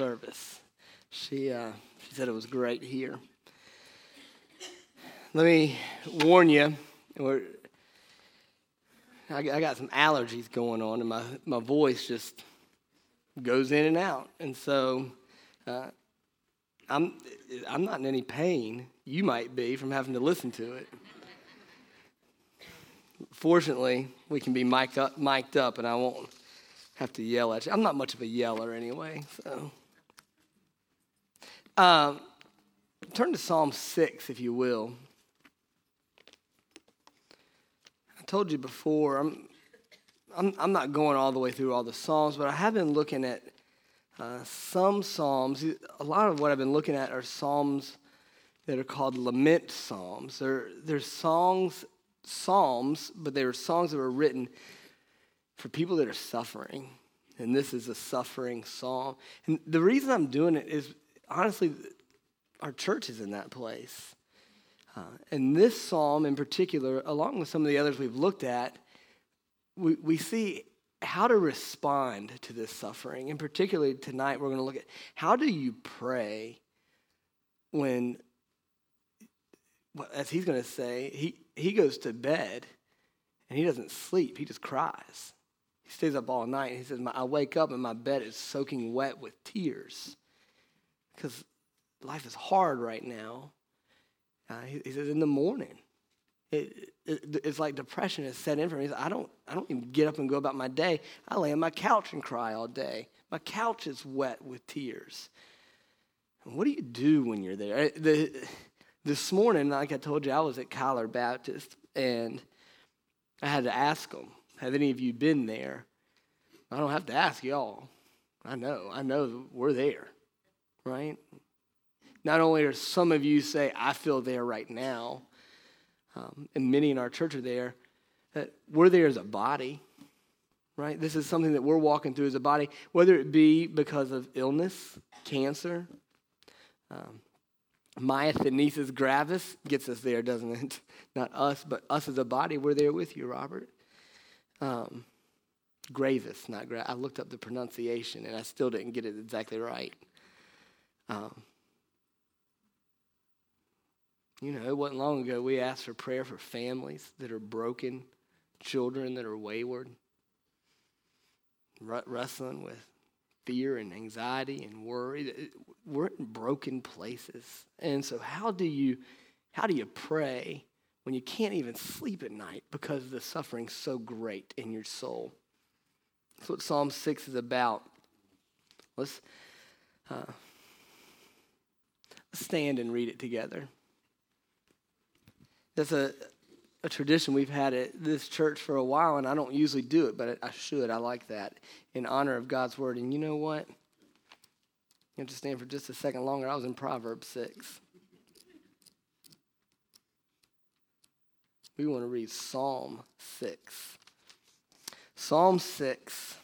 service. She, uh, she said it was great here. Let me warn you, I, I got some allergies going on, and my, my voice just goes in and out. And so uh, I'm, I'm not in any pain. You might be from having to listen to it. Fortunately, we can be mic'd up, mic'd up, and I won't have to yell at you. I'm not much of a yeller anyway, so. Um, turn to Psalm 6, if you will. I told you before, I'm, I'm, I'm not going all the way through all the Psalms, but I have been looking at uh, some Psalms. A lot of what I've been looking at are Psalms that are called lament Psalms. They're, they're songs, Psalms, but they are songs that were written for people that are suffering. And this is a suffering psalm. And the reason I'm doing it is honestly, our church is in that place. Uh, and this psalm in particular, along with some of the others we've looked at, we, we see how to respond to this suffering. And particularly tonight, we're going to look at how do you pray when, as he's going to say, he, he goes to bed and he doesn't sleep, he just cries. He stays up all night. He says, I wake up and my bed is soaking wet with tears because life is hard right now. Uh, he, he, says, in the morning, it, it, it's like depression has set in for me. Says, I don't, I don't even get up and go about my day. I lay on my couch and cry all day. My couch is wet with tears. And what do you do when you're there? The, this morning, like I told you, I was at Kyler Baptist, and I had to ask them, have any of you been there? I don't have to ask y'all. I know. I know we're there, right? Not only are some of you say, I feel there right now, um, and many in our church are there, that we're there as a body, right? This is something that we're walking through as a body, whether it be because of illness, cancer, um, myasthenitis gravis gets us there, doesn't it? Not us, but us as a body, we're there with you, Robert. Um, Gravis, not Gra- I looked up the pronunciation and I still didn't get it exactly right. Um, you know, it wasn't long ago we asked for prayer for families that are broken, children that are wayward, wrestling with fear and anxiety and worry. We're in broken places. And so how do you how do you pray when you can't even sleep at night because the suffering's so great in your soul. That's what Psalm 6 is about. Let's, uh, stand and read it together. That's a, a tradition we've had at this church for a while, and I don't usually do it, but I should. I like that in honor of God's word. And you know what? You have to stand for just a second longer. I was in Proverbs 6. we want to read Psalm 6. Psalm 6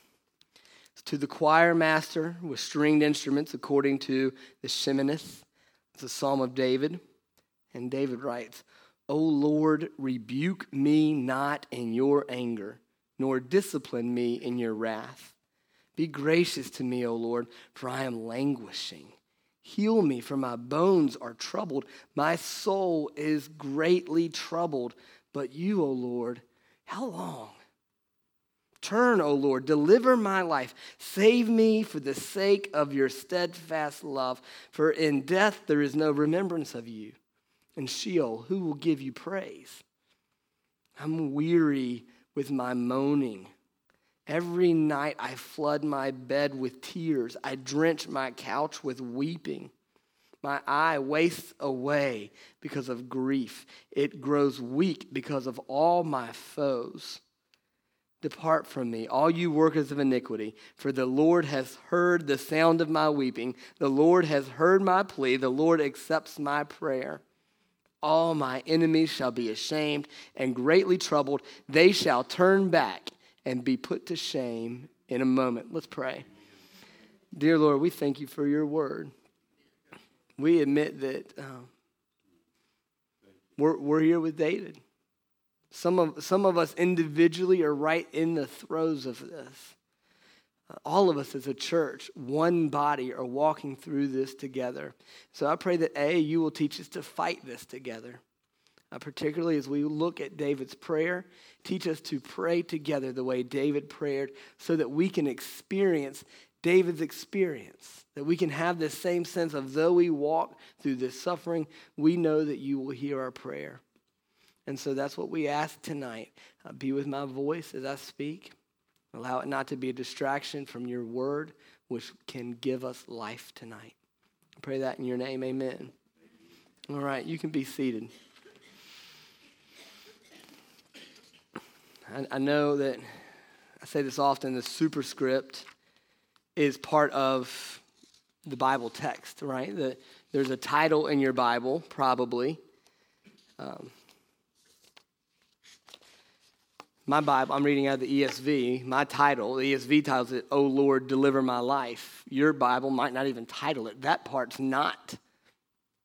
to the choir master with stringed instruments according to the Sheminith. It's a psalm of David. And David writes, O Lord, rebuke me not in your anger, nor discipline me in your wrath. Be gracious to me, O Lord, for I am languishing. Heal me, for my bones are troubled. My soul is greatly troubled. But you, O Lord, how long? Turn, O Lord, deliver my life. Save me for the sake of your steadfast love. For in death there is no remembrance of you. And Sheol, who will give you praise? I'm weary with my moaning. Every night I flood my bed with tears. I drench my couch with weeping. My eye wastes away because of grief. It grows weak because of all my foes. Depart from me, all you workers of iniquity, for the Lord has heard the sound of my weeping. The Lord has heard my plea. The Lord accepts my prayer. All my enemies shall be ashamed and greatly troubled. They shall turn back and be put to shame in a moment. Let's pray. Dear Lord, we thank you for your word we admit that um, we're, we're here with David. Some of, some of us individually are right in the throes of this. all of us as a church, one body, are walking through this together. So I pray that A, you will teach us to fight this together. Uh, particularly as we look at David's prayer, teach us to pray together the way David prayed so that we can experience David's experience, that we can have this same sense of though we walk through this suffering, we know that you will hear our prayer. And so that's what we ask tonight. Uh, be with my voice as I speak. Allow it not to be a distraction from your word, which can give us life tonight. I pray that in your name. Amen. All right, you can be seated. I, I know that I say this often the superscript is part of the Bible text, right? The, there's a title in your Bible, probably. Um, my Bible, I'm reading out of the ESV. My title, the ESV titles it, Oh Lord, deliver my life. Your Bible might not even title it. That part's not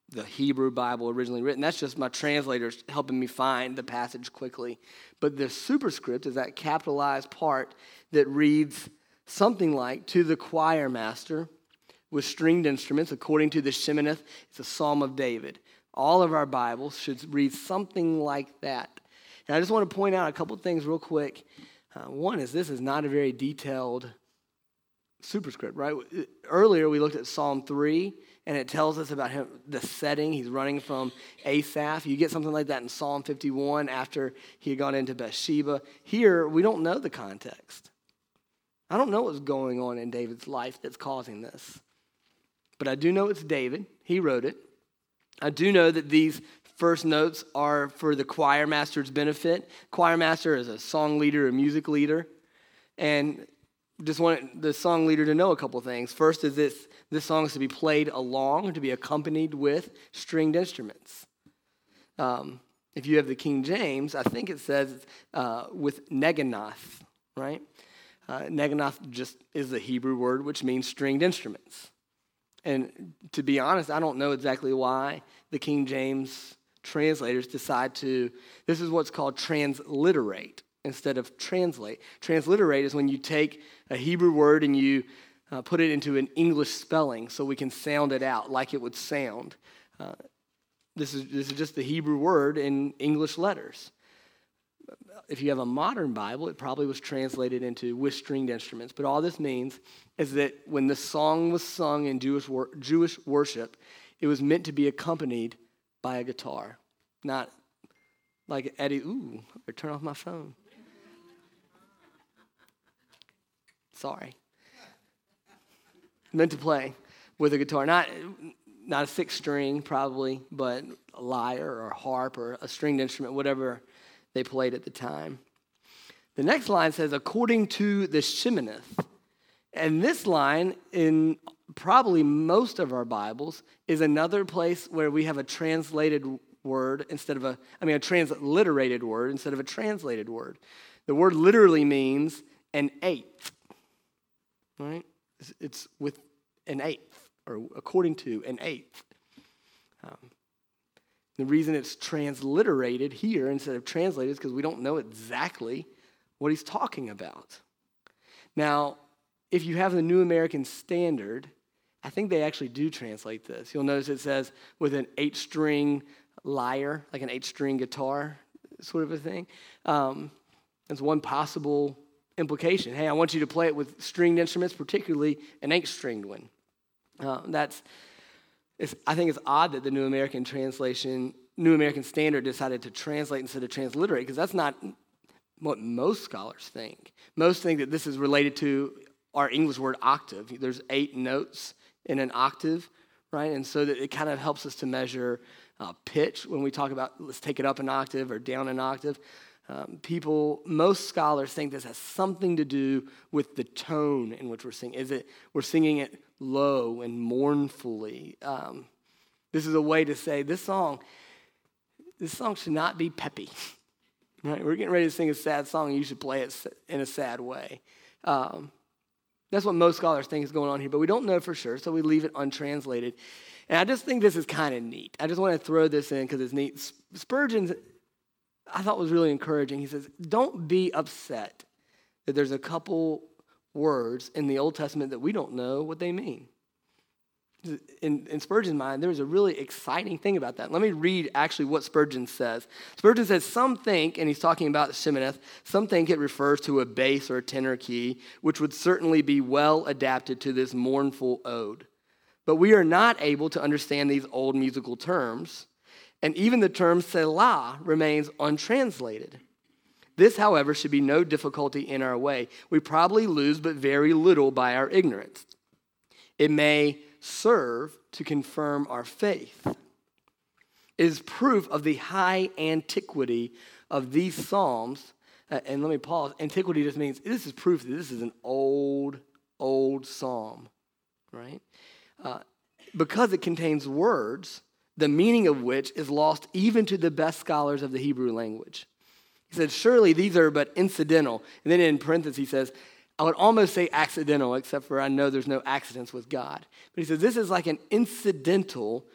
the Hebrew Bible originally written. That's just my translators helping me find the passage quickly. But the superscript is that capitalized part that reads something like, To the choir master with stringed instruments, according to the Sheminith, it's a psalm of David. All of our Bibles should read something like that. And I just want to point out a couple things real quick. Uh, one is this is not a very detailed superscript, right? Earlier we looked at Psalm 3 and it tells us about him the setting. He's running from Asaph. You get something like that in Psalm 51 after he had gone into Bathsheba. Here we don't know the context. I don't know what's going on in David's life that's causing this. But I do know it's David. He wrote it. I do know that these first notes are for the choir master's benefit. Choir master is a song leader, a music leader. And just want the song leader to know a couple things. First is this this song is to be played along, to be accompanied with stringed instruments. Um, if you have the King James, I think it says uh, with neginoth, right? Uh, neginoth just is the Hebrew word which means stringed instruments. And to be honest, I don't know exactly why the King James translators decide to, this is what's called transliterate instead of translate. Transliterate is when you take a Hebrew word and you uh, put it into an English spelling so we can sound it out like it would sound. Uh, this, is, this is just the Hebrew word in English letters. If you have a modern Bible, it probably was translated into with stringed instruments. But all this means is that when the song was sung in Jewish, wor- Jewish worship, it was meant to be accompanied by a guitar, not like Eddie, ooh, or turn off my phone. Sorry. Meant to play with a guitar. Not, not a six string, probably, but a lyre or a harp or a stringed instrument, whatever they played at the time. The next line says, according to the Sheminith. And this line in probably most of our Bibles is another place where we have a translated word instead of a, I mean, a transliterated word instead of a translated word. The word literally means an eighth, right? It's with an eighth, or according to an eighth. Um, the reason it's transliterated here instead of translated is because we don't know exactly what he's talking about. Now, if you have the New American Standard, I think they actually do translate this. You'll notice it says with an eight string lyre, like an eight string guitar, sort of a thing. Um, that's one possible implication. Hey, I want you to play it with stringed instruments, particularly an eight stringed one. Uh, that's, I think it's odd that the New American Translation, New American Standard decided to translate instead of transliterate, because that's not what most scholars think. Most think that this is related to our English word octave. There's eight notes in an octave, right? And so that it kind of helps us to measure uh, pitch when we talk about let's take it up an octave or down an octave. Um, people, most scholars think this has something to do with the tone in which we're singing. Is it we're singing it low and mournfully? Um, this is a way to say this song. This song should not be peppy. Right? We're getting ready to sing a sad song, you should play it in a sad way. Um, that's what most scholars think is going on here, but we don't know for sure, so we leave it untranslated. And I just think this is kind of neat. I just want to throw this in because it's neat. Spurgeon, I thought was really encouraging. He says, Don't be upset that there's a couple words in the Old Testament that we don't know what they mean. In, in, Spurgeon's mind, there was a really exciting thing about that. Let me read actually what Spurgeon says. Spurgeon says, Some think, and he's talking about Sheminith, some think it refers to a bass or a tenor key, which would certainly be well adapted to this mournful ode. But we are not able to understand these old musical terms, and even the term Selah remains untranslated. This, however, should be no difficulty in our way. We probably lose but very little by our ignorance. It may serve to confirm our faith. It is proof of the high antiquity of these Psalms. Uh, and let me pause. Antiquity just means this is proof that this is an old, old Psalm, right? Uh, because it contains words, the meaning of which is lost even to the best scholars of the Hebrew language. He said, Surely these are but incidental. And then in parentheses, he says, I would almost say accidental, except for I know there's no accidents with God. But he says this is like an incidental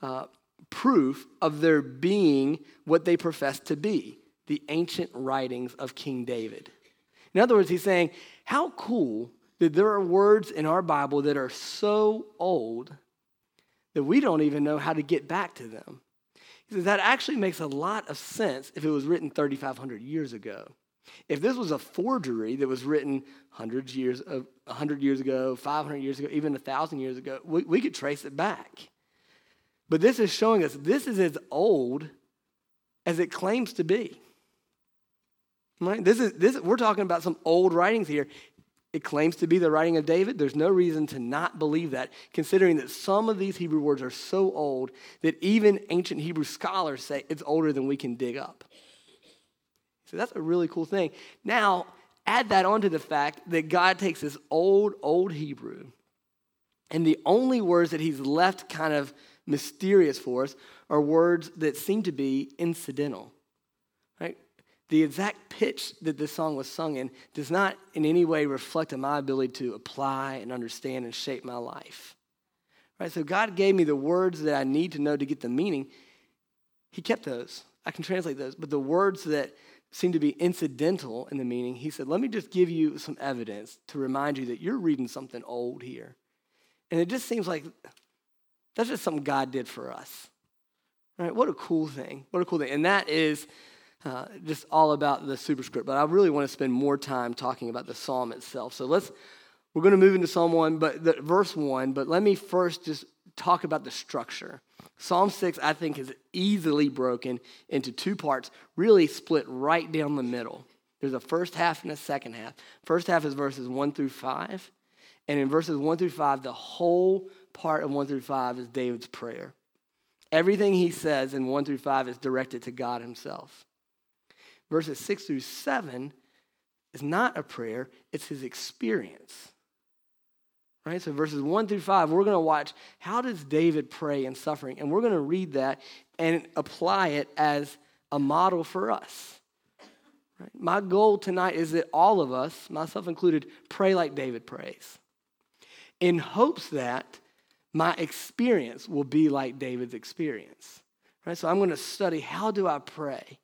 uh, proof of their being what they profess to be the ancient writings of King David. In other words, he's saying, How cool that there are words in our Bible that are so old that we don't even know how to get back to them. He says that actually makes a lot of sense if it was written 3,500 years ago. If this was a forgery that was written hundreds years, of 100 years ago, 500 years ago, even 1,000 years ago, we, we could trace it back. But this is showing us this is as old as it claims to be. Right? This is, this, we're talking about some old writings here. It claims to be the writing of David. There's no reason to not believe that, considering that some of these Hebrew words are so old that even ancient Hebrew scholars say it's older than we can dig up. So that's a really cool thing. Now, add that onto the fact that God takes this old, old Hebrew, and the only words that he's left kind of mysterious for us are words that seem to be incidental. Right? The exact pitch that this song was sung in does not in any way reflect on my ability to apply and understand and shape my life. Right? So God gave me the words that I need to know to get the meaning. He kept those. I can translate those. But the words that seemed to be incidental in the meaning, he said, Let me just give you some evidence to remind you that you're reading something old here. And it just seems like that's just something God did for us. Right? What a cool thing. What a cool thing. And that is uh, just all about the superscript. But I really want to spend more time talking about the psalm itself. So let's, we're going to move into Psalm 1, but the, verse 1, but let me first just talk about the structure. Psalm 6, I think, is easily broken into two parts, really split right down the middle. There's a first half and a second half. First half is verses 1 through 5. And in verses 1 through 5, the whole part of 1 through 5 is David's prayer. Everything he says in 1 through 5 is directed to God himself. Verses 6 through 7 is not a prayer, it's his experience. Right? So verses 1 through 5, we're going to watch how does David pray in suffering? And we're going to read that and apply it as a model for us. Right? My goal tonight is that all of us, myself included, pray like David prays. In hopes that my experience will be like David's experience. Right? So I'm going to study how do I pray?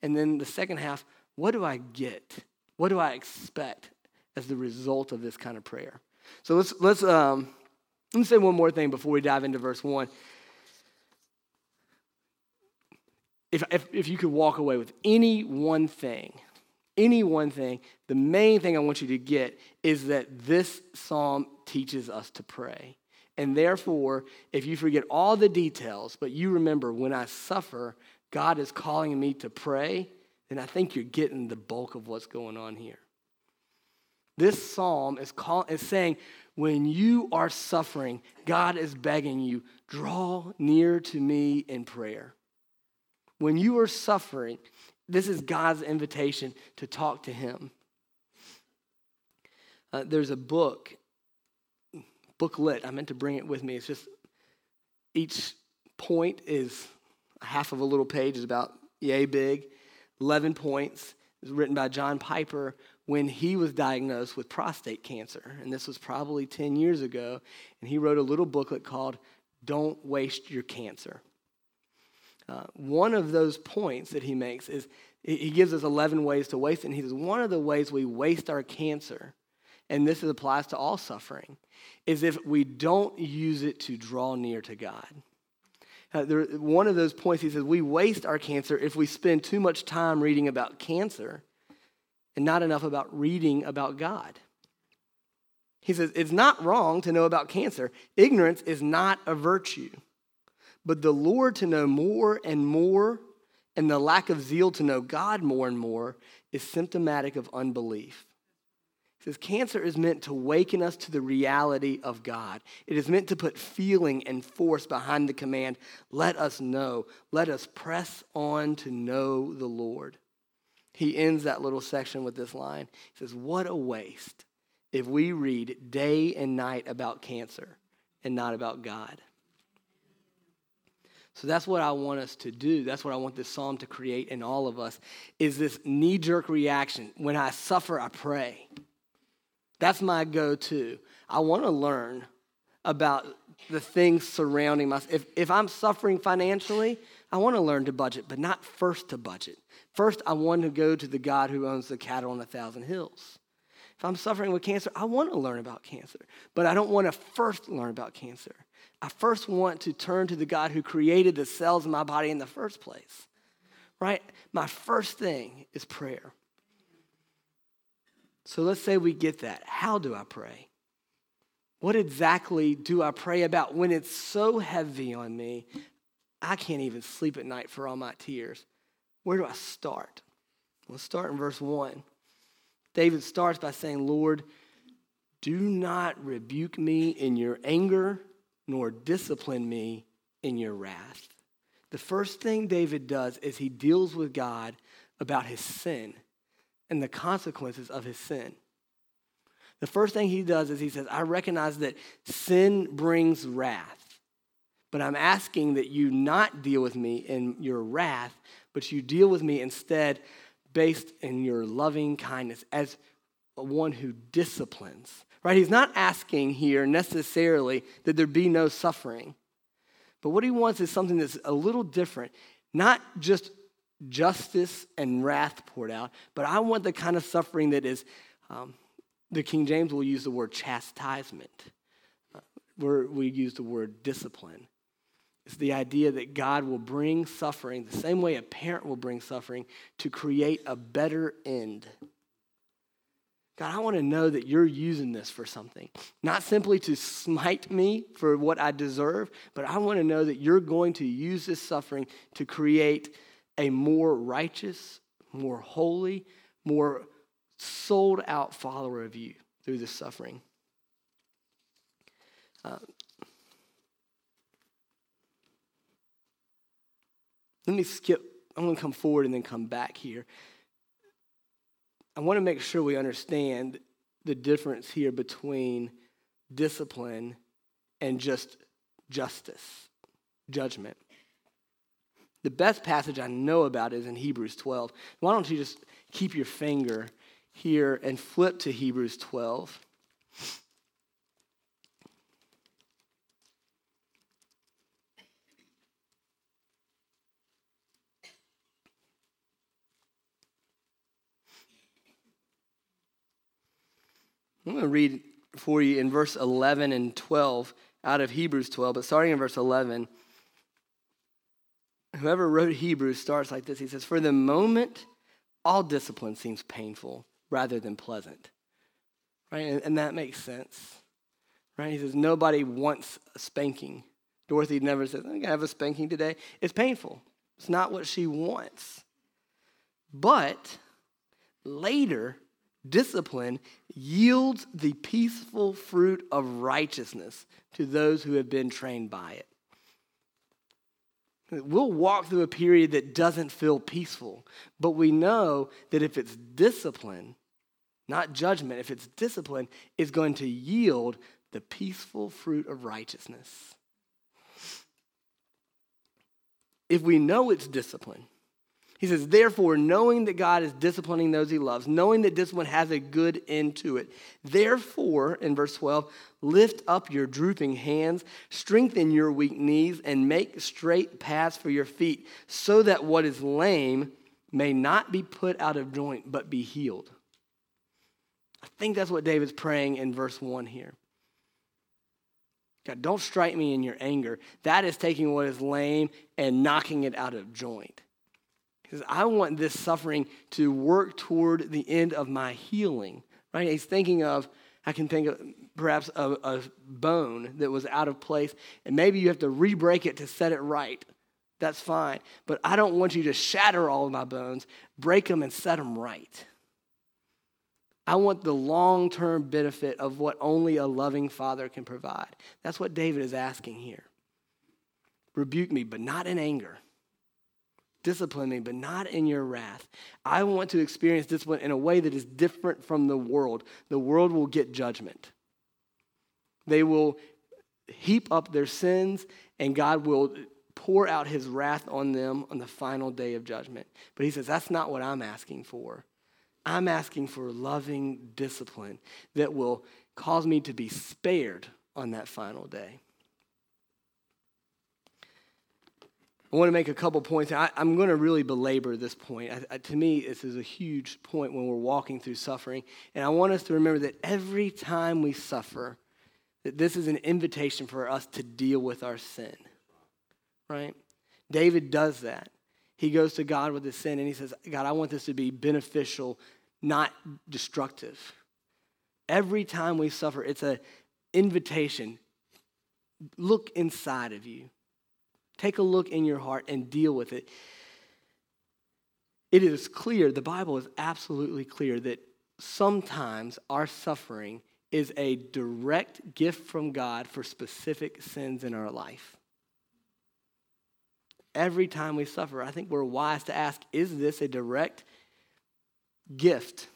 And then the second half, what do I get? What do I expect as the result of this kind of prayer? So let's let's um, let me say one more thing before we dive into verse one. If, if, if you could walk away with any one thing, any one thing, the main thing I want you to get is that this psalm teaches us to pray. And therefore, if you forget all the details, but you remember when I suffer, God is calling me to pray, then I think you're getting the bulk of what's going on here. This psalm is, call, is saying, when you are suffering, God is begging you, draw near to me in prayer. When you are suffering, this is God's invitation to talk to Him. Uh, there's a book, booklet. I meant to bring it with me. It's just each point is half of a little page, is about yay big, 11 points. It's written by John Piper when he was diagnosed with prostate cancer. And this was probably 10 years ago. And he wrote a little booklet called Don't Waste Your Cancer. Uh, one of those points that he makes is he gives us 11 ways to waste it. And he says, one of the ways we waste our cancer and this applies to all suffering, is if we don't use it to draw near to God. Uh, there, one of those points, he says, we waste our cancer if we spend too much time reading about cancer and not enough about reading about God. He says, it's not wrong to know about cancer. Ignorance is not a virtue. But the Lord to know more and more, and the lack of zeal to know God more and more, is symptomatic of unbelief. He says, cancer is meant to waken us to the reality of God. It is meant to put feeling and force behind the command, let us know, let us press on to know the Lord. He ends that little section with this line. He says, What a waste if we read day and night about cancer and not about God. So that's what I want us to do. That's what I want this psalm to create in all of us is this knee-jerk reaction. When I suffer, I pray. That's my go-to. I want to learn about the things surrounding myself. If, if I'm suffering financially, I want to learn to budget, but not first to budget. First, I want to go to the God who owns the cattle on a thousand hills. If I'm suffering with cancer, I want to learn about cancer, but I don't want to first learn about cancer. I first want to turn to the God who created the cells in my body in the first place. Right? My first thing is prayer. So let's say we get that. How do I pray? What exactly do I pray about when it's so heavy on me? I can't even sleep at night for all my tears. Where do I start? Let's start in verse 1. David starts by saying, Lord, do not rebuke me in your anger, nor discipline me in your wrath. The first thing David does is he deals with God about his sin and the consequences of his sin. The first thing he does is he says, I recognize that sin brings wrath, but I'm asking that you not deal with me in your wrath, but you deal with me instead based in your loving kindness as one who disciplines. Right? He's not asking here necessarily that there be no suffering. But what he wants is something that's a little different. Not just justice and wrath poured out, but I want the kind of suffering that is, um, the King James will use the word chastisement, uh, where we use the word discipline. It's the idea that God will bring suffering the same way a parent will bring suffering to create a better end. God, I want to know that you're using this for something. Not simply to smite me for what I deserve, but I want to know that you're going to use this suffering to create a more righteous, more holy, more sold out follower of you through this suffering. Uh, Let me skip, I'm going to come forward and then come back here. I want to make sure we understand the difference here between discipline and just justice, judgment. The best passage I know about is in Hebrews 12. Why don't you just keep your finger here and flip to Hebrews 12? I'm going to read for you in verse 11 and 12 out of Hebrews 12, but starting in verse 11, whoever wrote Hebrews starts like this. He says, For the moment, all discipline seems painful rather than pleasant. Right? And, and that makes sense. Right? He says, Nobody wants a spanking. Dorothy never says, I'm going to have a spanking today. It's painful. It's not what she wants. But later, Discipline yields the peaceful fruit of righteousness to those who have been trained by it. We'll walk through a period that doesn't feel peaceful, but we know that if it's discipline, not judgment, if it's discipline, it's going to yield the peaceful fruit of righteousness. If we know it's discipline, he says, therefore, knowing that God is disciplining those he loves, knowing that discipline has a good end to it, therefore, in verse 12, lift up your drooping hands, strengthen your weak knees, and make straight paths for your feet, so that what is lame may not be put out of joint, but be healed. I think that's what David's praying in verse 1 here. God, don't strike me in your anger. That is taking what is lame and knocking it out of joint. I want this suffering to work toward the end of my healing. Right? He's thinking of, I can think of perhaps a, a bone that was out of place, and maybe you have to re break it to set it right. That's fine. But I don't want you to shatter all of my bones, break them and set them right. I want the long term benefit of what only a loving father can provide. That's what David is asking here. Rebuke me, but not in anger. Discipline me, but not in your wrath. I want to experience discipline in a way that is different from the world. The world will get judgment, they will heap up their sins, and God will pour out his wrath on them on the final day of judgment. But he says, That's not what I'm asking for. I'm asking for loving discipline that will cause me to be spared on that final day. I want to make a couple points. I, am going to really belabor this point. I, I, to me, this is a huge point when we're walking through suffering. And I want us to remember that every time we suffer, that this is an invitation for us to deal with our sin. Right? David does that. He goes to God with his sin and he says, God, I want this to be beneficial, not destructive. Every time we suffer, it's an invitation. Look inside of you. Take a look in your heart and deal with it. It is clear, the Bible is absolutely clear that sometimes our suffering is a direct gift from God for specific sins in our life every time we suffer, I think we're wise to ask is this a direct gift?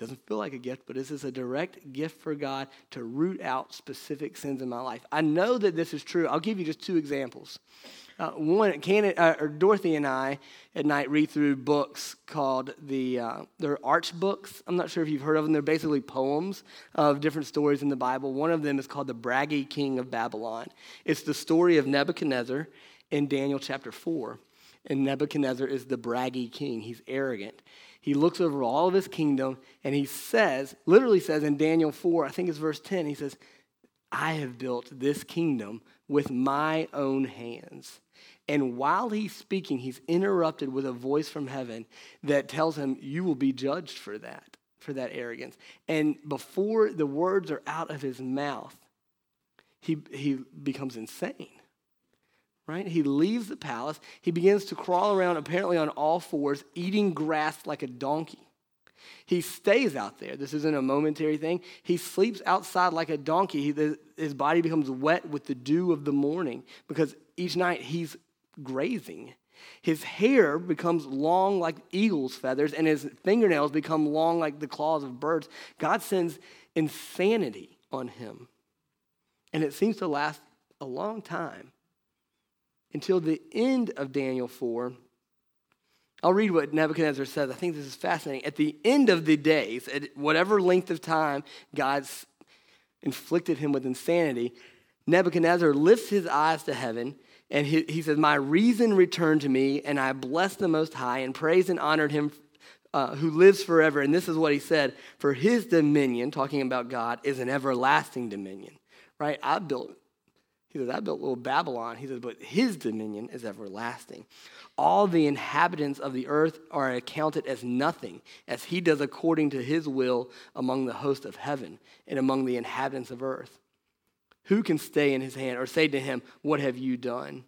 Doesn't feel like a gift, but this is a direct gift for God to root out specific sins in my life? I know that this is true. I'll give you just two examples. Uh, one, uh, or Dorothy and I at night read through books called the uh, they're arch books. I'm not sure if you've heard of them. They're basically poems of different stories in the Bible. One of them is called the Braggy King of Babylon. It's the story of Nebuchadnezzar in Daniel chapter 4. And Nebuchadnezzar is the braggy king. He's arrogant. He looks over all of his kingdom and he says, literally says in Daniel 4, I think it's verse 10, he says, I have built this kingdom with my own hands. And while he's speaking, he's interrupted with a voice from heaven that tells him, You will be judged for that, for that arrogance. And before the words are out of his mouth, he, he becomes insane right? He leaves the palace. He begins to crawl around, apparently on all fours, eating grass like a donkey. He stays out there. This isn't a momentary thing. He sleeps outside like a donkey. He, his body becomes wet with the dew of the morning because each night he's grazing. His hair becomes long like eagle's feathers, and his fingernails become long like the claws of birds. God sends insanity on him. And it seems to last a long time until the end of Daniel 4. I'll read what Nebuchadnezzar says. I think this is fascinating. At the end of the days, at whatever length of time God's inflicted him with insanity, Nebuchadnezzar lifts his eyes to heaven and he, he says, My reason returned to me, and I blessed the Most High and praised and honored him uh, who lives forever. And this is what he said For his dominion, talking about God, is an everlasting dominion. Right? I built he says, I built little Babylon. He says, but his dominion is everlasting. All the inhabitants of the earth are accounted as nothing, as he does according to his will among the host of heaven and among the inhabitants of earth. Who can stay in his hand or say to him, What have you done?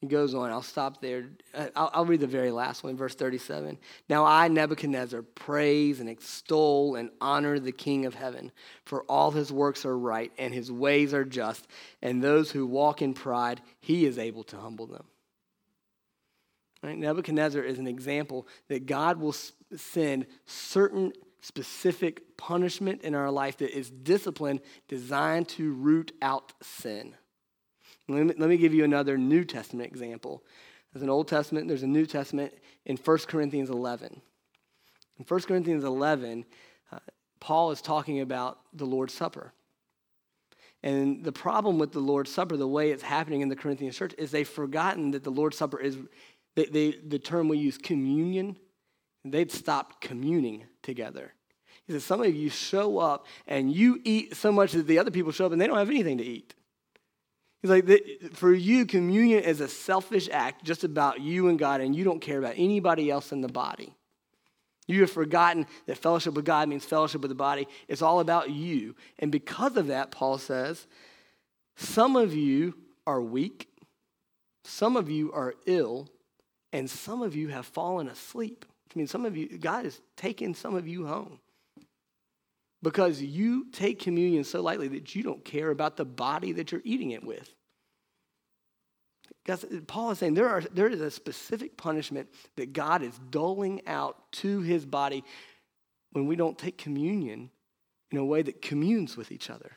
He goes on. I'll stop there. Uh, I'll, I'll, read the very last one, verse 37. Now I, Nebuchadnezzar, praise and extol and honor the King of heaven, for all his works are right and his ways are just, and those who walk in pride, he is able to humble them. Right? Nebuchadnezzar is an example that God will send certain specific punishment in our life that is discipline designed to root out sin. Let me, let me give you another New Testament example. There's an Old Testament, there's a New Testament in 1 Corinthians 11. In 1 Corinthians 11, uh, Paul is talking about the Lord's Supper. And the problem with the Lord's Supper, the way it's happening in the Corinthian church, is they've forgotten that the Lord's Supper is, they, they, the term we use, communion, they'd stopped communing together. He says, Some of you show up and you eat so much that the other people show up and they don't have anything to eat. He's like, for you, communion is a selfish act just about you and God, and you don't care about anybody else in the body. You have forgotten that fellowship with God means fellowship with the body. It's all about you. And because of that, Paul says, some of you are weak, some of you are ill, and some of you have fallen asleep. I mean, some of you, God has taken some of you home because you take communion so lightly that you don't care about the body that you're eating it with. Guys, Paul is saying there, are, there is a specific punishment that God is doling out to his body when we don't take communion in a way that communes with each other.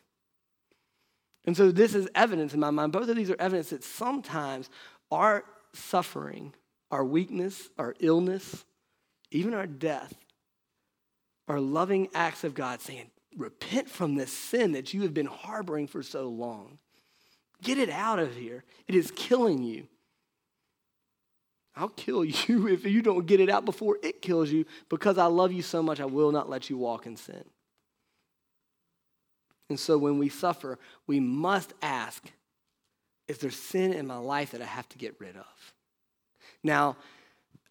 And so this is evidence in my mind. Both of these are evidence that sometimes our suffering, our weakness, our illness, even our death, are loving acts of God saying, Repent from this sin that you have been harboring for so long. Get it out of here. It is killing you. I'll kill you if you don't get it out before it kills you. Because I love you so much, I will not let you walk in sin. And so when we suffer, we must ask is there sin in my life that I have to get rid of? Now,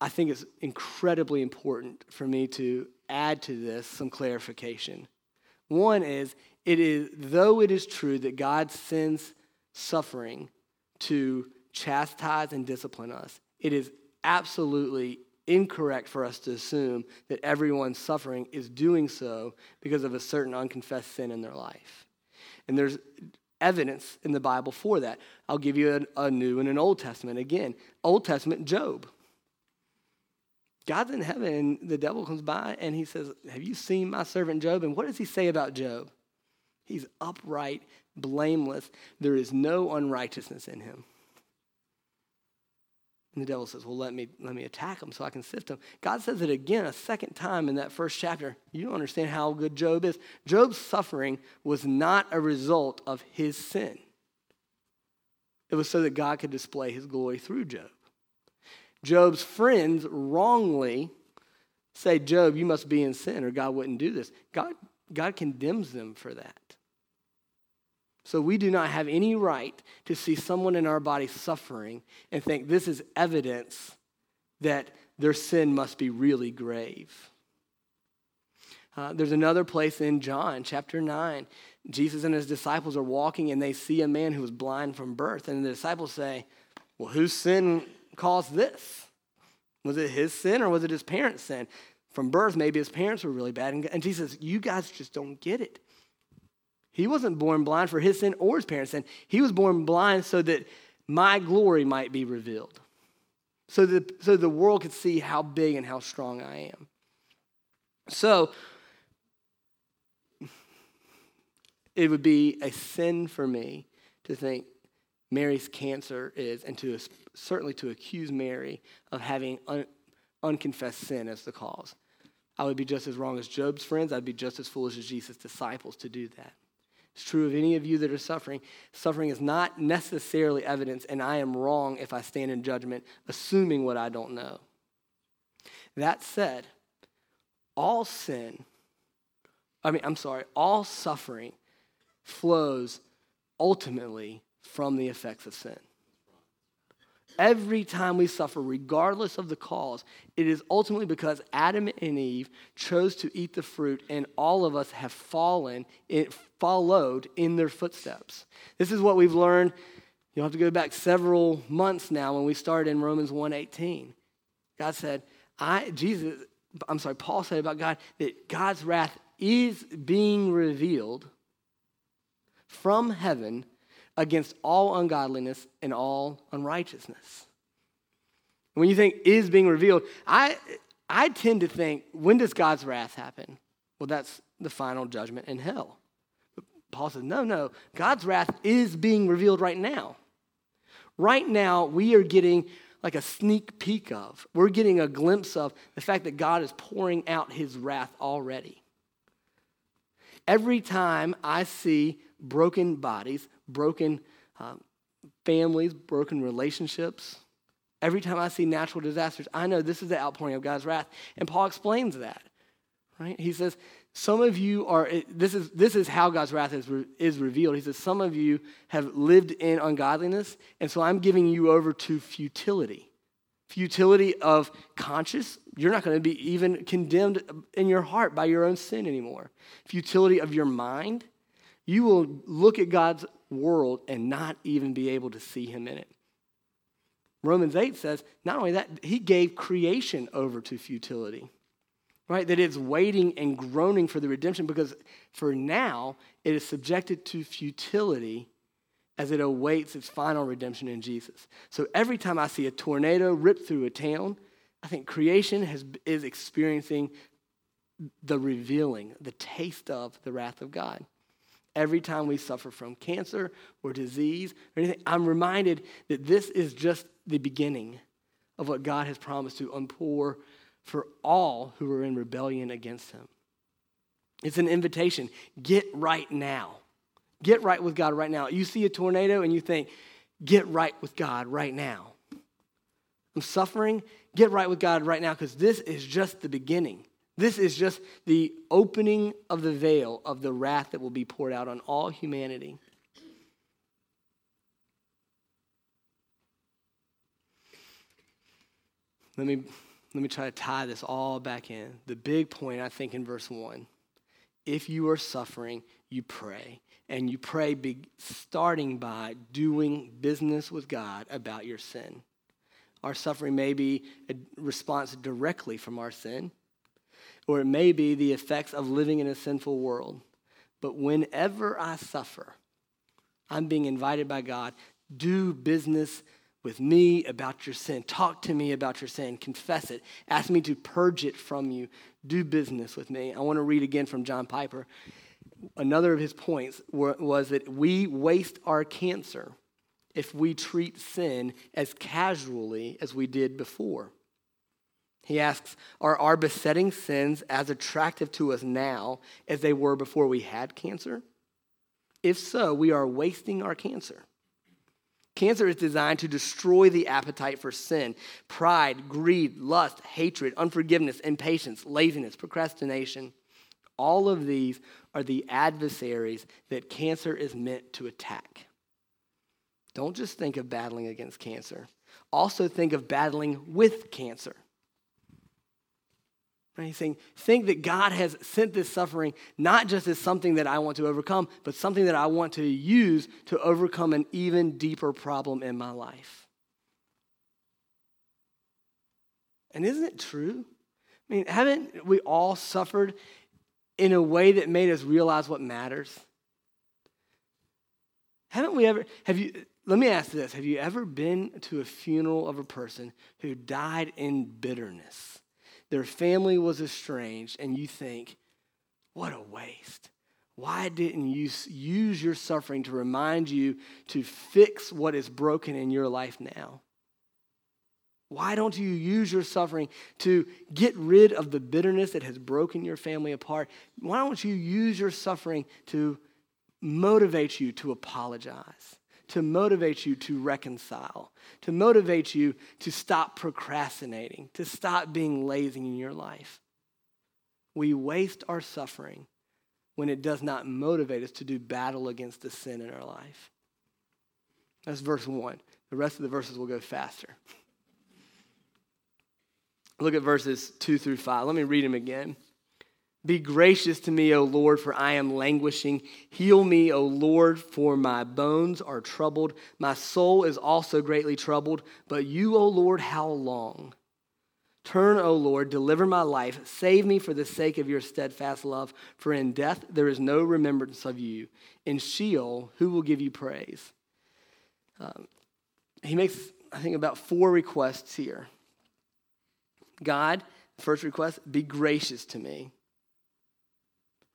I think it's incredibly important for me to add to this some clarification. One is, it is though it is true that God sends suffering to chastise and discipline us, it is absolutely incorrect for us to assume that everyone suffering is doing so because of a certain unconfessed sin in their life. And there's evidence in the Bible for that. I'll give you a, a New and an Old Testament. Again, Old Testament, Job. God's in heaven, and the devil comes by and he says, Have you seen my servant Job? And what does he say about Job? He's upright, blameless. There is no unrighteousness in him. And the devil says, Well, let me, let me attack him so I can sift him. God says it again a second time in that first chapter. You don't understand how good Job is. Job's suffering was not a result of his sin, it was so that God could display his glory through Job. Job's friends wrongly say, Job, you must be in sin or God wouldn't do this. God, God condemns them for that. So we do not have any right to see someone in our body suffering and think this is evidence that their sin must be really grave. Uh, there's another place in John chapter 9. Jesus and his disciples are walking and they see a man who was blind from birth. And the disciples say, Well, whose sin caused this? Was it his sin or was it his parents' sin? From birth, maybe his parents were really bad. And Jesus You guys just don't get it. He wasn't born blind for his sin or his parents' sin. He was born blind so that my glory might be revealed, so that so the world could see how big and how strong I am. So, it would be a sin for me to think Mary's cancer is, and to certainly to accuse Mary of having un, unconfessed sin as the cause. I would be just as wrong as Job's friends. I'd be just as foolish as Jesus' disciples to do that. It's true of any of you that are suffering. Suffering is not necessarily evidence, and I am wrong if I stand in judgment, assuming what I don't know. That said, all sin, I mean, I'm sorry, all suffering flows ultimately from the effects of sin. Every time we suffer, regardless of the cause, it is ultimately because Adam and Eve chose to eat the fruit, and all of us have fallen, it followed in their footsteps. This is what we've learned. You'll have to go back several months now when we started in Romans 1:18. God said, I, Jesus, I'm sorry, Paul said about God that God's wrath is being revealed from heaven against all ungodliness and all unrighteousness. When you think is being revealed, I, I tend to think, when does God's wrath happen? Well, that's the final judgment in hell. But Paul says, no, no, God's wrath is being revealed right now. Right now, we are getting like a sneak peek of, we're getting a glimpse of the fact that God is pouring out his wrath already. Every time I see broken bodies, broken um, families, broken relationships, Every time I see natural disasters, I know this is the outpouring of God's wrath. And Paul explains that, right? He says, some of you are, this is, this is how God's wrath is, is revealed. He says, some of you have lived in ungodliness, and so I'm giving you over to futility. Futility of conscience, you're not going to be even condemned in your heart by your own sin anymore. Futility of your mind, you will look at God's world and not even be able to see Him in it. Romans 8 says, not only that, He gave creation over to futility right? That it's waiting and groaning for the redemption because for now it is subjected to futility as it awaits its final redemption in Jesus. So every time I see a tornado rip through a town, I think creation has, is experiencing the revealing, the taste of the wrath of God. Every time we suffer from cancer or disease or anything, I'm reminded that this is just the beginning of what God has promised to pour for all who are in rebellion against him. It's an invitation. Get right now. Get right with God right now. You see a tornado and you think, get right with God right now. I'm suffering. Get right with God right now because this is just the beginning. This is just the opening of the veil of the wrath that will be poured out on all humanity. Let me let me try to tie this all back in. The big point, I think, in verse 1 if you are suffering, you pray. And you pray be, starting by doing business with God about your sin. Our suffering may be a response directly from our sin, or it may be the effects of living in a sinful world. But whenever I suffer, I'm being invited by God, do business with me about your sin. Talk to me about your sin. Confess it. Ask me to purge it from you. Do business with me. I want to read again from John Piper. Another of his points was that we waste our cancer if we treat sin as casually as we did before. He asks, Are our besetting sins as attractive to us now as they were before we had cancer? If so, we are wasting our cancer. Cancer is designed to destroy the appetite for sin, pride, greed, lust, hatred, unforgiveness, impatience, laziness, procrastination. All of these are the adversaries that cancer is meant to attack. Don't just think of battling against cancer, also think of battling with cancer. Right? He's saying, think that God has sent this suffering not just as something that I want to overcome, but something that I want to use to overcome an even deeper problem in my life. And isn't it true? I mean, haven't we all suffered in a way that made us realize what matters? Haven't we ever, have you, let me ask this have you ever been to a funeral of a person who died in bitterness? Their family was estranged, and you think, what a waste. Why didn't you use your suffering to remind you to fix what is broken in your life now? Why don't you use your suffering to get rid of the bitterness that has broken your family apart? Why don't you use your suffering to motivate you to apologize? To motivate you to reconcile, to motivate you to stop procrastinating, to stop being lazy in your life. We waste our suffering when it does not motivate us to do battle against the sin in our life. That's verse one. The rest of the verses will go faster. Look at verses two through five. Let me read them again. Be gracious to me, O Lord, for I am languishing. Heal me, O Lord, for my bones are troubled. My soul is also greatly troubled. But you, O Lord, how long? Turn, O Lord, deliver my life. Save me for the sake of your steadfast love. For in death there is no remembrance of you. In Sheol, who will give you praise? Um, he makes, I think, about four requests here. God, first request, be gracious to me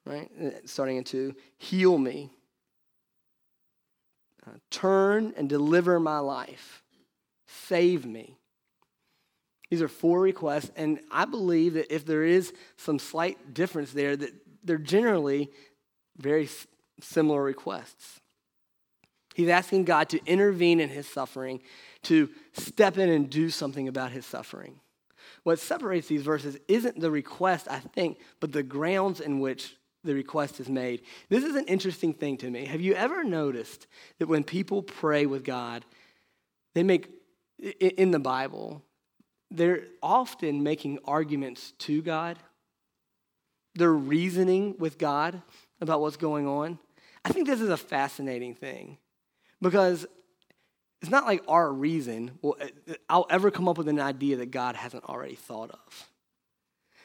right? Uh, starting in two, heal me, uh, turn and deliver my life, save me. These are four requests, and I believe that if there is some slight difference there, that they're generally very similar requests. He's asking God to intervene in his suffering, to step in and do something about his suffering. What separates these verses isn't the request, I think, but the grounds in which the request is made. This is an interesting thing to me. Have you ever noticed that when people pray with God, they make, in the Bible, they're often making arguments to God? They're reasoning with God about what's going on. I think this is a fascinating thing because it's not like our reason will uh, I'll ever come up with an idea that God hasn't already thought of.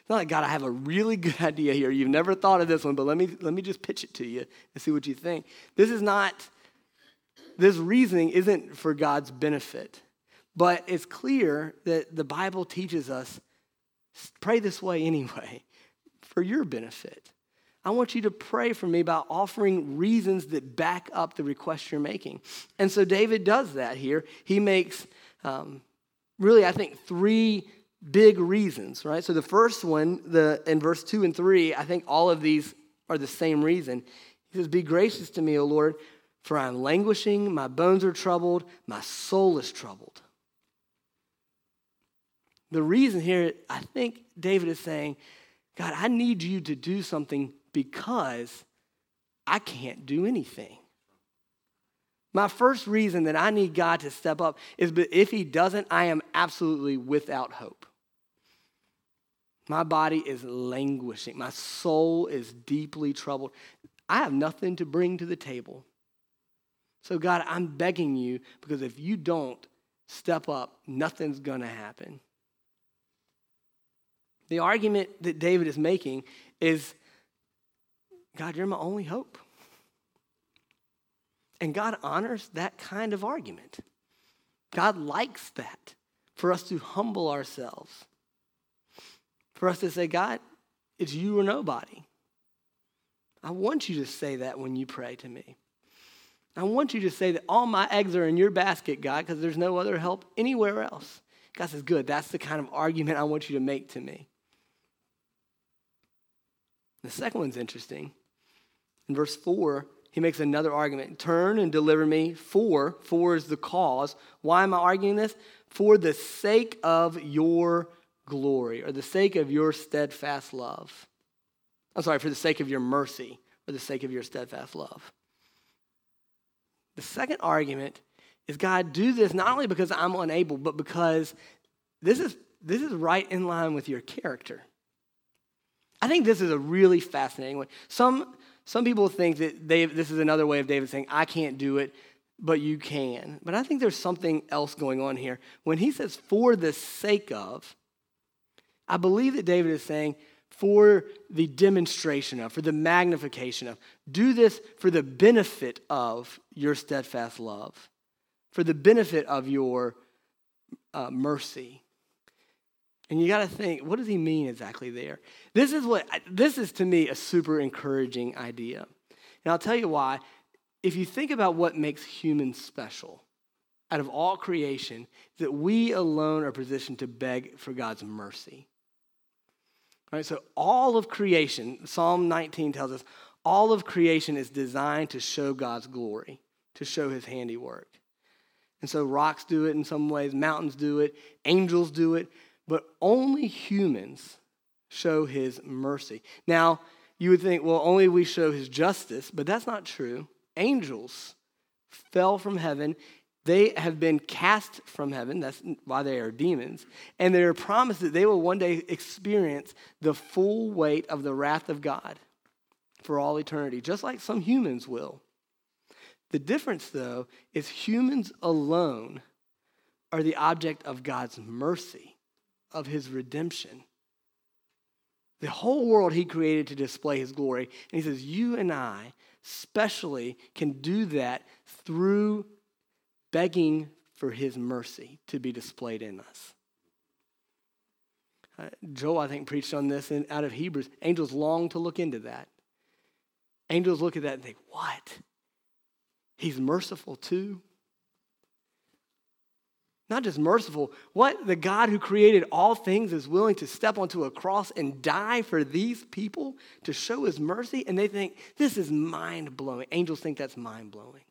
Not like God, I have a really good idea here. You've never thought of this one, but let me let me just pitch it to you and see what you think. This is not this reasoning isn't for God's benefit. But it's clear that the Bible teaches us pray this way anyway, for your benefit. I want you to pray for me by offering reasons that back up the request you're making. And so David does that here. He makes um, really, I think, three big reasons, right? So the first one, the in verse two and three, I think all of these are the same reason. He says, Be gracious to me, O Lord, for I'm languishing, my bones are troubled, my soul is troubled. The reason here, I think David is saying, God, I need you to do something because I can't do anything. My first reason that I need God to step up is if He doesn't, I am absolutely without hope. My body is languishing, my soul is deeply troubled. I have nothing to bring to the table. So, God, I'm begging you because if you don't step up, nothing's going to happen. The argument that David is making is God, you're my only hope. And God honors that kind of argument. God likes that for us to humble ourselves, for us to say, God, it's you or nobody. I want you to say that when you pray to me. I want you to say that all my eggs are in your basket, God, because there's no other help anywhere else. God says, Good, that's the kind of argument I want you to make to me. The second one's interesting. In verse 4, he makes another argument Turn and deliver me for, for is the cause. Why am I arguing this? For the sake of your glory, or the sake of your steadfast love. I'm sorry, for the sake of your mercy, or the sake of your steadfast love. The second argument is God, do this not only because I'm unable, but because this is, this is right in line with your character. I think this is a really fascinating one. Some, some people think that they, this is another way of David saying, I can't do it, but you can. But I think there's something else going on here. When he says, for the sake of, I believe that David is saying, for the demonstration of, for the magnification of. Do this for the benefit of your steadfast love, for the benefit of your uh, mercy. And you got to think, what does he mean exactly there? This is what this is to me a super encouraging idea. And I'll tell you why. If you think about what makes humans special out of all creation, that we alone are positioned to beg for God's mercy. Right, so all of creation, Psalm 19 tells us, all of creation is designed to show God's glory, to show his handiwork. And so rocks do it in some ways, mountains do it, angels do it. But only humans show his mercy. Now, you would think, well, only we show his justice, but that's not true. Angels fell from heaven. They have been cast from heaven. That's why they are demons. And they are promised that they will one day experience the full weight of the wrath of God for all eternity, just like some humans will. The difference, though, is humans alone are the object of God's mercy of his redemption. The whole world he created to display his glory. And he says, You and I, specially, can do that through begging for his mercy to be displayed in us. Uh, Joel, I think, preached on this in, out of Hebrews. Angels long to look into that. Angels look at that and think, What? He's merciful too? not just merciful, what the God who created all things is willing to step onto a cross and die for these people to show his mercy? And they think, this is mind blowing. Angels think that's mind blowing.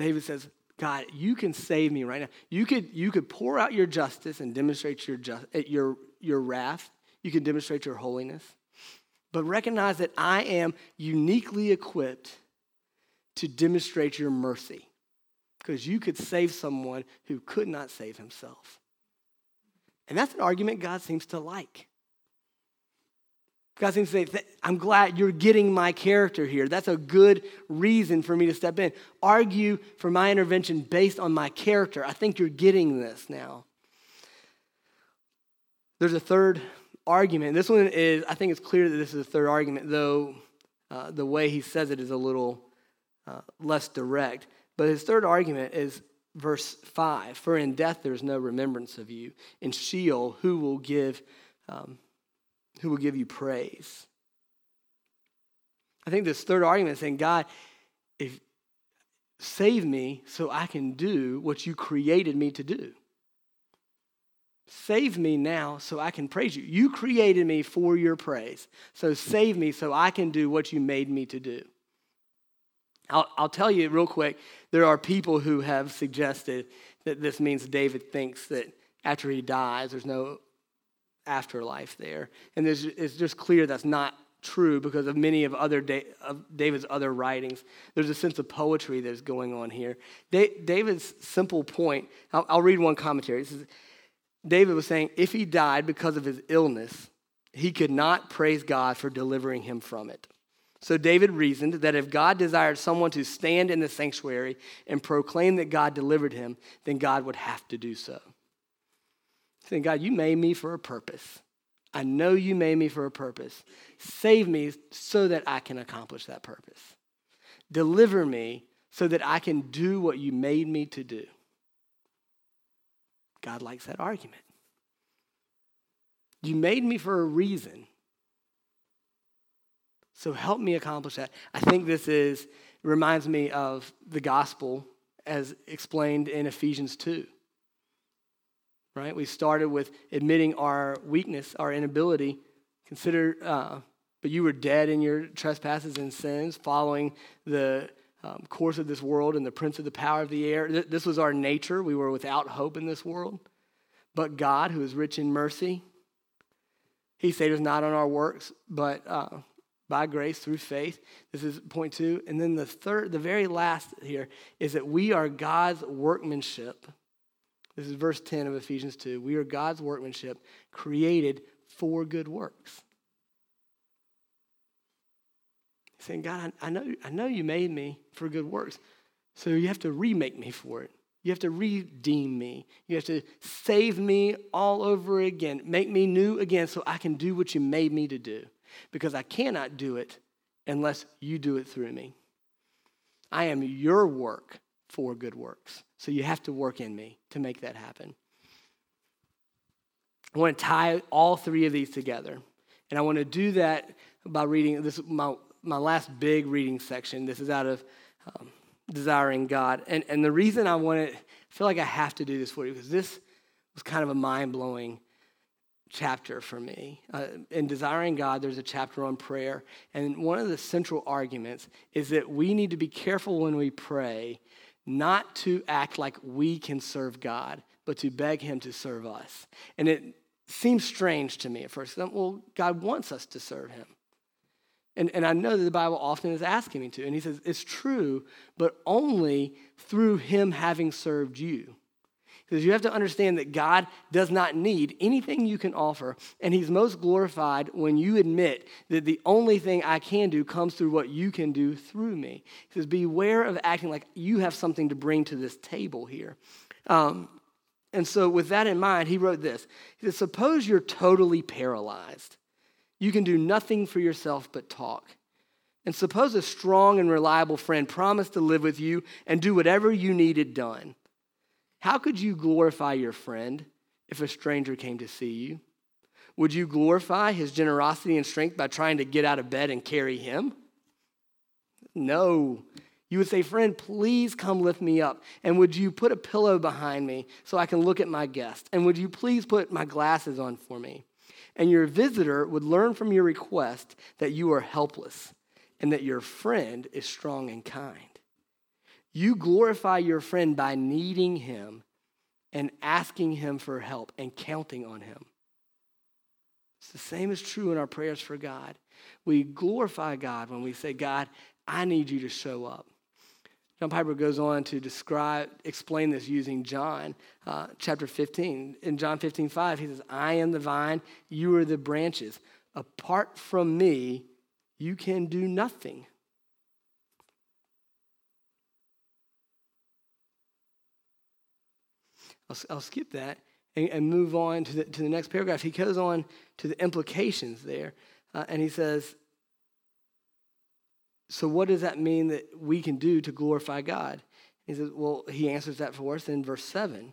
David says, God, you can save me right now. You could, you could pour out your justice and demonstrate your, just, eh, your, your wrath. You can demonstrate your holiness. But recognize that I am uniquely equipped to demonstrate your mercy because you could save someone who could not save himself. And that's an argument God seems to like. God seems to say, I'm glad you're getting my character here. That's a good reason for me to step in. Argue for my intervention based on my character. I think you're getting this now. There's a third argument. This one is, I think it's clear that this is a third argument, though uh, the way he says it is a little uh, less direct. But his third argument is verse 5 For in death there is no remembrance of you. In Sheol, who will give. Um, who will give you praise. I think this third argument is saying, God, if save me so I can do what you created me to do. Save me now so I can praise you. You created me for your praise. So save me so I can do what you made me to do. I'll, I'll tell you real quick there are people who have suggested that this means David thinks that after he dies, there's no afterlife there. And it's just clear that's not true because of many of other of David's other writings. There's a sense of poetry that's going on here. David's simple point. I'll, I'll read one commentary. Says, David was saying if he died because of his illness, he could not praise God for delivering him from it. So David reasoned that if God desired someone to stand in the sanctuary and proclaim that God delivered him, then God would have to do so saying, God, you made me for a purpose. I know you made me for a purpose. Save me so that I can accomplish that purpose. Deliver me so that I can do what you made me to do. God likes that argument. You made me for a reason. So help me accomplish that. I think this is reminds me of the gospel as explained in Ephesians 2 right? We started with admitting our weakness, our inability. Consider, uh, but you were dead in your trespasses and sins, following the um, course of this world and the prince of the power of the air. This was our nature. We were without hope in this world. But God, who is rich in mercy, he saved us not on our works, but uh, by grace through faith. This is point two. And then the third, the very last here is that we are God's workmanship this is verse 10 of Ephesians 2. We are God's workmanship, created for good works. saying, God, I, I, know, I know you made me for good works. So you have to remake me for it. You have to redeem me. You have to save me all over again. Make me new again so I can do what you made me to do. Because I cannot do it unless you do it through me. I am your work for good works. So you have to work in me to make that happen. I want to tie all three of these together. And I want to do that by reading this my, my last big reading section. This is out of um, Desiring God. And, and the reason I want to, I feel like I have to do this for you because this was kind of a mind blowing chapter for me. Uh, in Desiring God, there's a chapter on prayer. And one of the central arguments is that we need to be careful when we pray not to act like we can serve God, but to beg Him to serve us. And it seems strange to me at first. Well, God wants us to serve Him. And, and I know that the Bible often is asking me to. And He says, it's true, but only through Him having served you. Because you have to understand that God does not need anything you can offer, and He's most glorified when you admit that the only thing I can do comes through what you can do through me. He says, Beware of acting like you have something to bring to this table here. Um, and so, with that in mind, he wrote this He says, Suppose you're totally paralyzed. You can do nothing for yourself but talk. And suppose a strong and reliable friend promised to live with you and do whatever you needed done. How could you glorify your friend if a stranger came to see you? Would you glorify his generosity and strength by trying to get out of bed and carry him? No. You would say, Friend, please come lift me up. And would you put a pillow behind me so I can look at my guest? And would you please put my glasses on for me? And your visitor would learn from your request that you are helpless and that your friend is strong and kind. You glorify your friend by needing him and asking him for help and counting on him. It's the same is true in our prayers for God. We glorify God when we say, God, I need you to show up. John Piper goes on to describe, explain this using John uh, chapter 15. In John 15, 5, he says, I am the vine, you are the branches. Apart from me, you can do nothing. I'll, I'll skip that and, and, move on to the, to the next paragraph. He goes on to the implications there, uh, and he says, So, what does that mean that we can do to glorify God? He says, Well, he answers that for us in verse 7.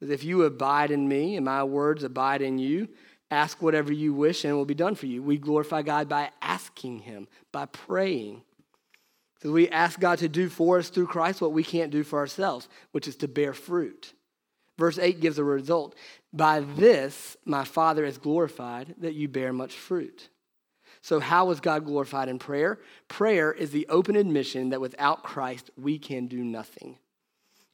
Says, if you abide in me and my words abide in you, ask whatever you wish and it will be done for you. We glorify God by asking him, by praying. So we ask God to do for us through Christ what we can't do for ourselves, which is to bear fruit. Verse 8 gives a result. By this my Father is glorified, that you bear much fruit. So, how was God glorified in prayer? Prayer is the open admission that without Christ we can do nothing.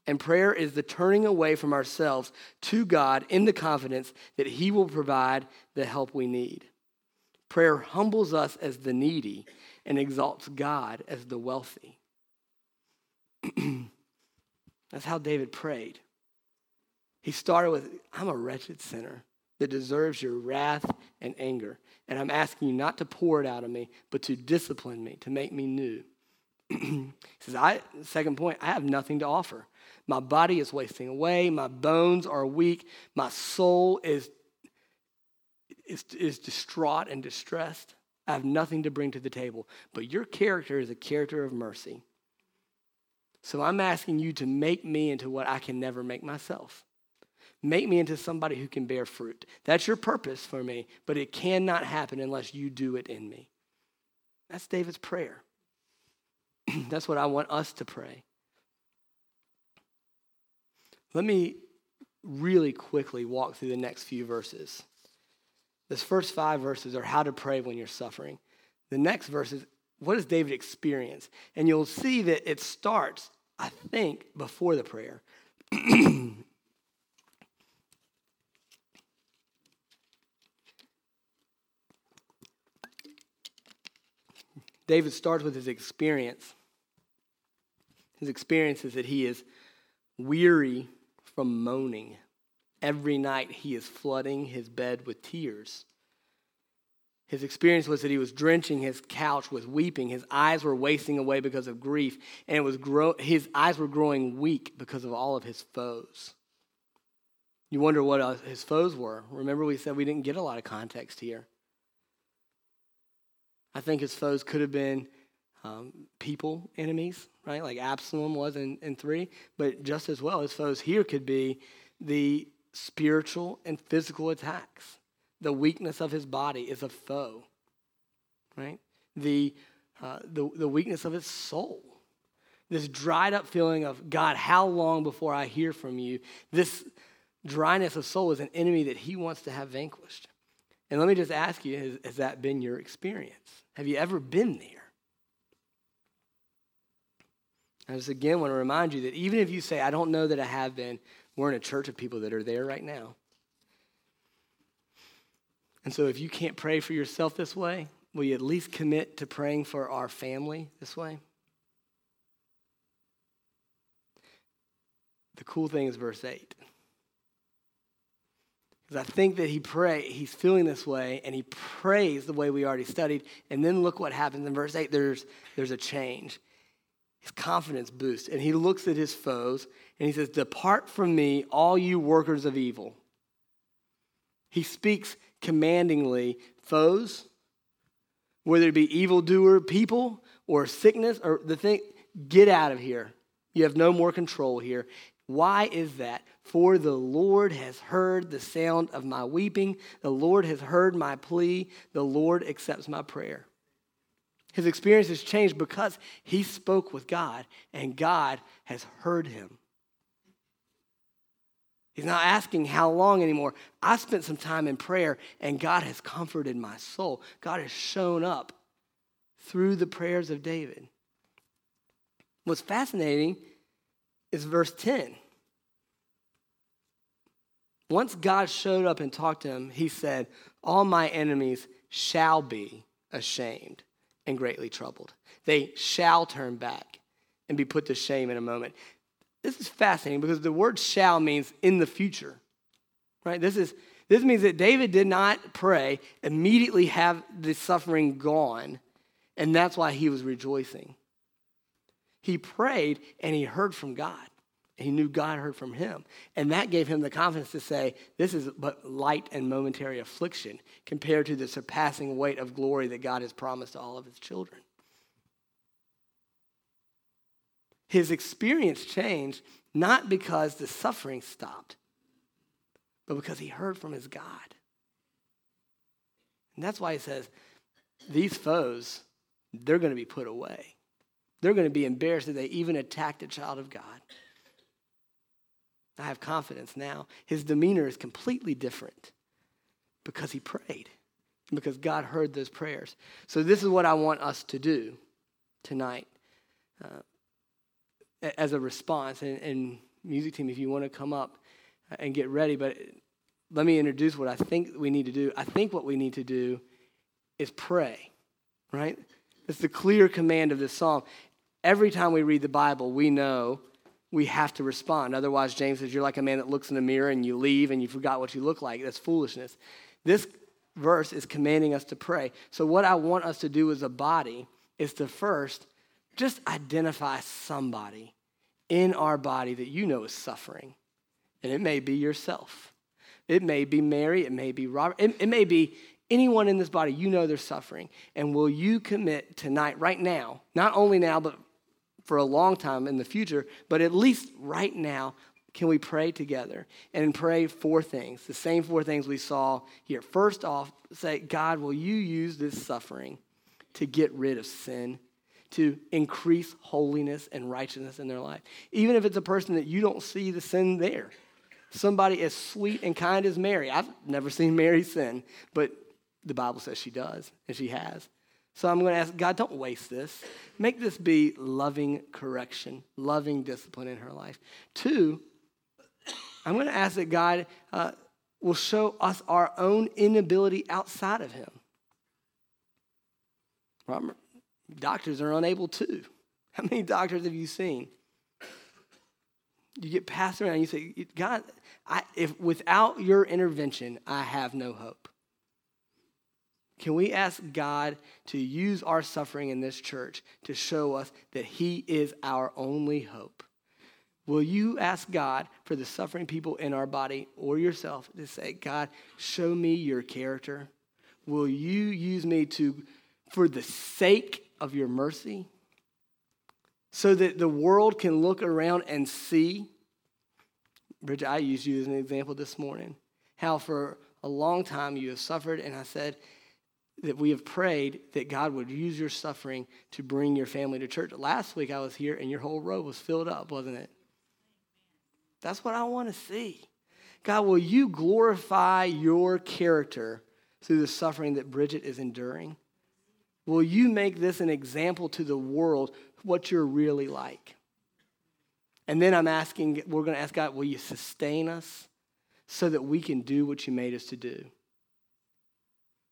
And prayer is the turning away from ourselves to God in the confidence that He will provide the help we need. Prayer humbles us as the needy and exalts God as the wealthy. That's how David prayed. He started with, I'm a wretched sinner that deserves your wrath and anger. And I'm asking you not to pour it out on me, but to discipline me, to make me new. he says, I, second point, I have nothing to offer. My body is wasting away. My bones are weak. My soul is, is, is distraught and distressed. I have nothing to bring to the table. But your character is a character of mercy. So I'm asking you to make me into what I can never make myself. Make me into somebody who can bear fruit. That's your purpose for me, but it cannot happen unless you do it in me. That's David's prayer. That's what I want us to pray. Let me really quickly walk through the next few verses. This first five verses are how to pray when you're suffering. The next verses, what does David experience? And you'll see that it starts, I think, before the prayer. David starts with his experience. His experience is that he is weary from moaning. Every night he is flooding his bed with tears. His experience was that he was drenching his couch with weeping. His eyes were wasting away because of grief, and it was grow- his eyes were growing weak because of all of his foes. You wonder what uh, his foes were. Remember, we said we didn't get a lot of context here. I think his foes could have been um, people enemies, right? Like Absalom was in, in three. But just as well, his foes here could be the spiritual and physical attacks. The weakness of his body is a foe, right? The, uh, the, the weakness of his soul. This dried up feeling of, God, how long before I hear from you? This dryness of soul is an enemy that he wants to have vanquished. And let me just ask you has, has that been your experience? Have you ever been there? I just again want to remind you that even if you say, I don't know that I have been, we're in a church of people that are there right now. And so if you can't pray for yourself this way, will you at least commit to praying for our family this way? The cool thing is verse 8. I think that he pray, he's feeling this way, and he prays the way we already studied. And then look what happens in verse 8. There's, there's a change his confidence boosts. And he looks at his foes and he says, Depart from me, all you workers of evil. He speaks commandingly, foes, whether it be evildoer people or sickness or the thing, get out of here. You have no more control here. Why is that? For the Lord has heard the sound of my weeping. The Lord has heard my plea. The Lord accepts my prayer. His experience has changed because he spoke with God and God has heard him. He's not asking how long anymore. I spent some time in prayer and God has comforted my soul. God has shown up through the prayers of David. What's fascinating is verse 10. Once God showed up and talked to him, he said, All my enemies shall be ashamed and greatly troubled. They shall turn back and be put to shame in a moment. This is fascinating because the word shall means in the future. Right? This is this means that David did not pray, immediately have the suffering gone, and that's why he was rejoicing. He prayed and he heard from God. He knew God heard from him. And that gave him the confidence to say, This is but light and momentary affliction compared to the surpassing weight of glory that God has promised to all of his children. His experience changed not because the suffering stopped, but because he heard from his God. And that's why he says, These foes, they're going to be put away. They're going to be embarrassed that they even attacked a child of God. I have confidence now. His demeanor is completely different because he prayed, because God heard those prayers. So, this is what I want us to do tonight uh, as a response. And, and, music team, if you want to come up and get ready, but let me introduce what I think we need to do. I think what we need to do is pray, right? It's the clear command of this psalm. Every time we read the Bible, we know we have to respond. Otherwise, James says, You're like a man that looks in the mirror and you leave and you forgot what you look like. That's foolishness. This verse is commanding us to pray. So, what I want us to do as a body is to first just identify somebody in our body that you know is suffering. And it may be yourself, it may be Mary, it may be Robert, it, it may be anyone in this body you know they're suffering. And will you commit tonight, right now, not only now, but for a long time in the future, but at least right now, can we pray together and pray four things, the same four things we saw here. First off, say, God, will you use this suffering to get rid of sin, to increase holiness and righteousness in their life? Even if it's a person that you don't see the sin there. Somebody as sweet and kind as Mary. I've never seen Mary sin, but the Bible says she does, and she has. So I'm going to ask God, don't waste this. Make this be loving correction, loving discipline in her life. Two, I'm going to ask that God uh, will show us our own inability outside of Him. Doctors are unable to. How many doctors have you seen? You get passed around you say, God, I, if without your intervention, I have no hope. Can we ask God to use our suffering in this church to show us that He is our only hope? Will you ask God for the suffering people in our body or yourself to say, God, show me your character? Will you use me to, for the sake of your mercy, so that the world can look around and see? Bridget, I used you as an example this morning, how for a long time you have suffered, and I said, that we have prayed that God would use your suffering to bring your family to church. Last week I was here and your whole row was filled up, wasn't it? That's what I want to see. God, will you glorify your character through the suffering that Bridget is enduring? Will you make this an example to the world what you're really like? And then I'm asking, we're going to ask God, will you sustain us so that we can do what you made us to do?